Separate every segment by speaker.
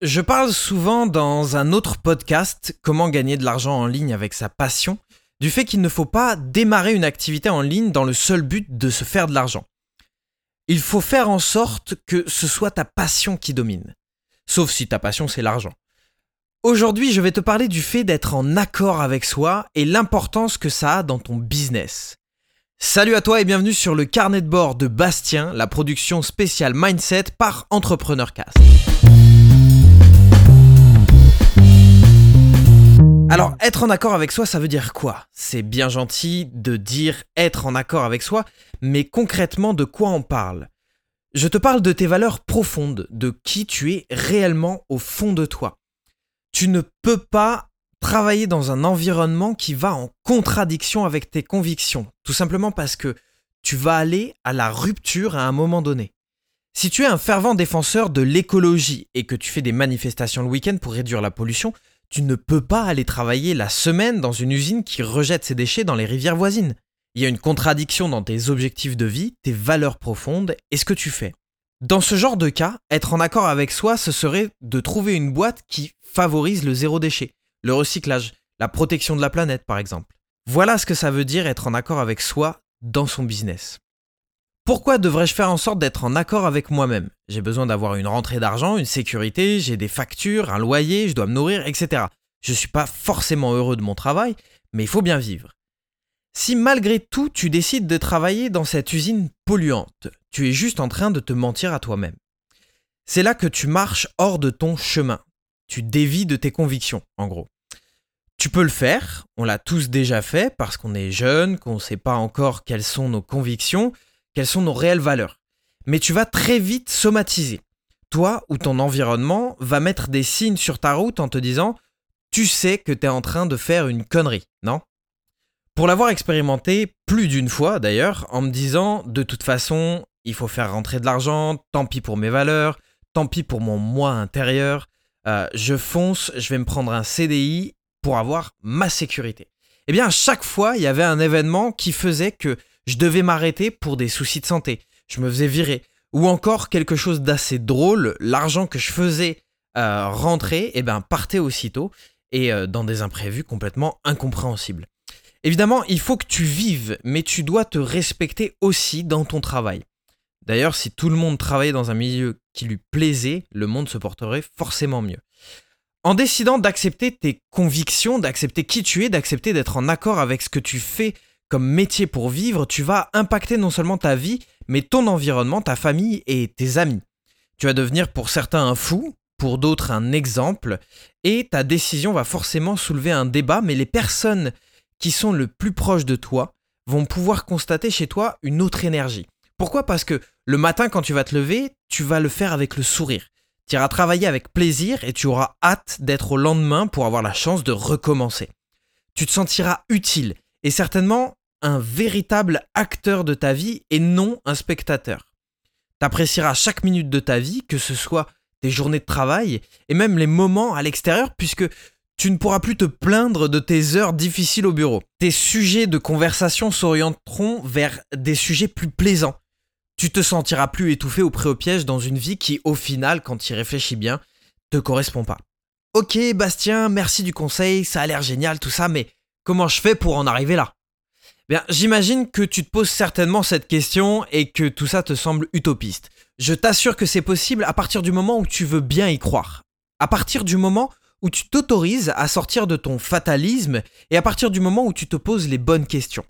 Speaker 1: Je parle souvent dans un autre podcast, Comment gagner de l'argent en ligne avec sa passion, du fait qu'il ne faut pas démarrer une activité en ligne dans le seul but de se faire de l'argent. Il faut faire en sorte que ce soit ta passion qui domine. Sauf si ta passion c'est l'argent. Aujourd'hui, je vais te parler du fait d'être en accord avec soi et l'importance que ça a dans ton business. Salut à toi et bienvenue sur le carnet de bord de Bastien, la production spéciale Mindset par Entrepreneur Cast. Alors, être en accord avec soi, ça veut dire quoi? C'est bien gentil de dire être en accord avec soi, mais concrètement, de quoi on parle? Je te parle de tes valeurs profondes, de qui tu es réellement au fond de toi. Tu ne peux pas travailler dans un environnement qui va en contradiction avec tes convictions, tout simplement parce que tu vas aller à la rupture à un moment donné. Si tu es un fervent défenseur de l'écologie et que tu fais des manifestations le week-end pour réduire la pollution, tu ne peux pas aller travailler la semaine dans une usine qui rejette ses déchets dans les rivières voisines. Il y a une contradiction dans tes objectifs de vie, tes valeurs profondes et ce que tu fais. Dans ce genre de cas, être en accord avec soi, ce serait de trouver une boîte qui favorise le zéro déchet, le recyclage, la protection de la planète par exemple. Voilà ce que ça veut dire être en accord avec soi dans son business. Pourquoi devrais-je faire en sorte d'être en accord avec moi-même? J'ai besoin d'avoir une rentrée d'argent, une sécurité, j'ai des factures, un loyer, je dois me nourrir, etc. Je ne suis pas forcément heureux de mon travail, mais il faut bien vivre. Si malgré tout tu décides de travailler dans cette usine polluante, tu es juste en train de te mentir à toi-même. C'est là que tu marches hors de ton chemin. Tu dévis de tes convictions, en gros. Tu peux le faire, on l'a tous déjà fait parce qu'on est jeune, qu'on ne sait pas encore quelles sont nos convictions, quelles sont nos réelles valeurs. Mais tu vas très vite somatiser. Toi ou ton environnement va mettre des signes sur ta route en te disant Tu sais que tu es en train de faire une connerie, non? Pour l'avoir expérimenté plus d'une fois d'ailleurs, en me disant De toute façon, il faut faire rentrer de l'argent, tant pis pour mes valeurs, tant pis pour mon moi intérieur, euh, je fonce, je vais me prendre un CDI pour avoir ma sécurité. Eh bien, à chaque fois, il y avait un événement qui faisait que je devais m'arrêter pour des soucis de santé, je me faisais virer, ou encore quelque chose d'assez drôle, l'argent que je faisais euh, rentrer, eh ben, partait aussitôt, et euh, dans des imprévus complètement incompréhensibles. Évidemment, il faut que tu vives, mais tu dois te respecter aussi dans ton travail. D'ailleurs, si tout le monde travaillait dans un milieu qui lui plaisait, le monde se porterait forcément mieux. En décidant d'accepter tes convictions, d'accepter qui tu es, d'accepter d'être en accord avec ce que tu fais comme métier pour vivre, tu vas impacter non seulement ta vie, mais ton environnement, ta famille et tes amis. Tu vas devenir pour certains un fou, pour d'autres un exemple, et ta décision va forcément soulever un débat, mais les personnes qui sont le plus proches de toi vont pouvoir constater chez toi une autre énergie. Pourquoi? Parce que le matin quand tu vas te lever, tu vas le faire avec le sourire. Tu iras travailler avec plaisir et tu auras hâte d'être au lendemain pour avoir la chance de recommencer. Tu te sentiras utile et certainement un véritable acteur de ta vie et non un spectateur. T'apprécieras chaque minute de ta vie, que ce soit tes journées de travail et même les moments à l'extérieur, puisque tu ne pourras plus te plaindre de tes heures difficiles au bureau. Tes sujets de conversation s'orienteront vers des sujets plus plaisants. Tu te sentiras plus étouffé ou prêt au piège dans une vie qui, au final, quand tu y réfléchis bien, te correspond pas. Ok, Bastien, merci du conseil, ça a l'air génial tout ça, mais comment je fais pour en arriver là? Bien, j'imagine que tu te poses certainement cette question et que tout ça te semble utopiste. Je t'assure que c'est possible à partir du moment où tu veux bien y croire. À partir du moment où tu t'autorises à sortir de ton fatalisme et à partir du moment où tu te poses les bonnes questions.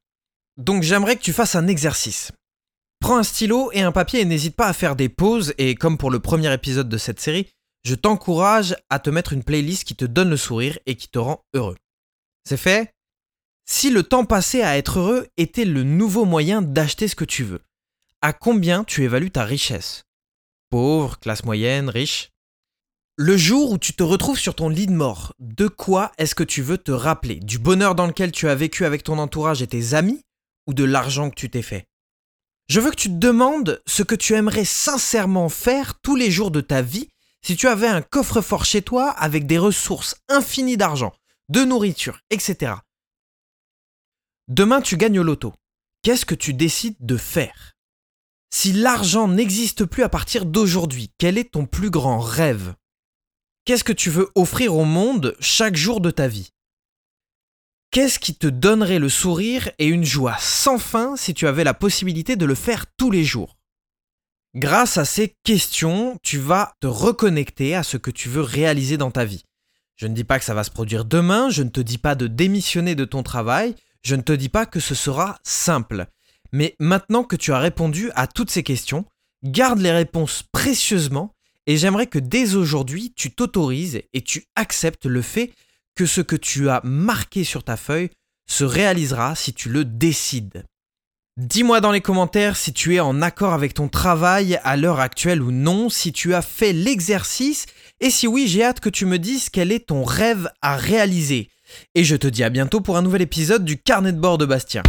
Speaker 1: Donc j'aimerais que tu fasses un exercice. Prends un stylo et un papier et n'hésite pas à faire des pauses et comme pour le premier épisode de cette série, je t'encourage à te mettre une playlist qui te donne le sourire et qui te rend heureux. C'est fait? Si le temps passé à être heureux était le nouveau moyen d'acheter ce que tu veux, à combien tu évalues ta richesse? Pauvre, classe moyenne, riche. Le jour où tu te retrouves sur ton lit de mort, de quoi est-ce que tu veux te rappeler? Du bonheur dans lequel tu as vécu avec ton entourage et tes amis ou de l'argent que tu t'es fait? Je veux que tu te demandes ce que tu aimerais sincèrement faire tous les jours de ta vie si tu avais un coffre-fort chez toi avec des ressources infinies d'argent, de nourriture, etc. Demain, tu gagnes au loto. Qu'est-ce que tu décides de faire? Si l'argent n'existe plus à partir d'aujourd'hui, quel est ton plus grand rêve? Qu'est-ce que tu veux offrir au monde chaque jour de ta vie? Qu'est-ce qui te donnerait le sourire et une joie sans fin si tu avais la possibilité de le faire tous les jours? Grâce à ces questions, tu vas te reconnecter à ce que tu veux réaliser dans ta vie. Je ne dis pas que ça va se produire demain, je ne te dis pas de démissionner de ton travail, je ne te dis pas que ce sera simple. Mais maintenant que tu as répondu à toutes ces questions, garde les réponses précieusement et j'aimerais que dès aujourd'hui, tu t'autorises et tu acceptes le fait que ce que tu as marqué sur ta feuille se réalisera si tu le décides. Dis-moi dans les commentaires si tu es en accord avec ton travail à l'heure actuelle ou non, si tu as fait l'exercice, et si oui, j'ai hâte que tu me dises quel est ton rêve à réaliser. Et je te dis à bientôt pour un nouvel épisode du Carnet de bord de Bastien.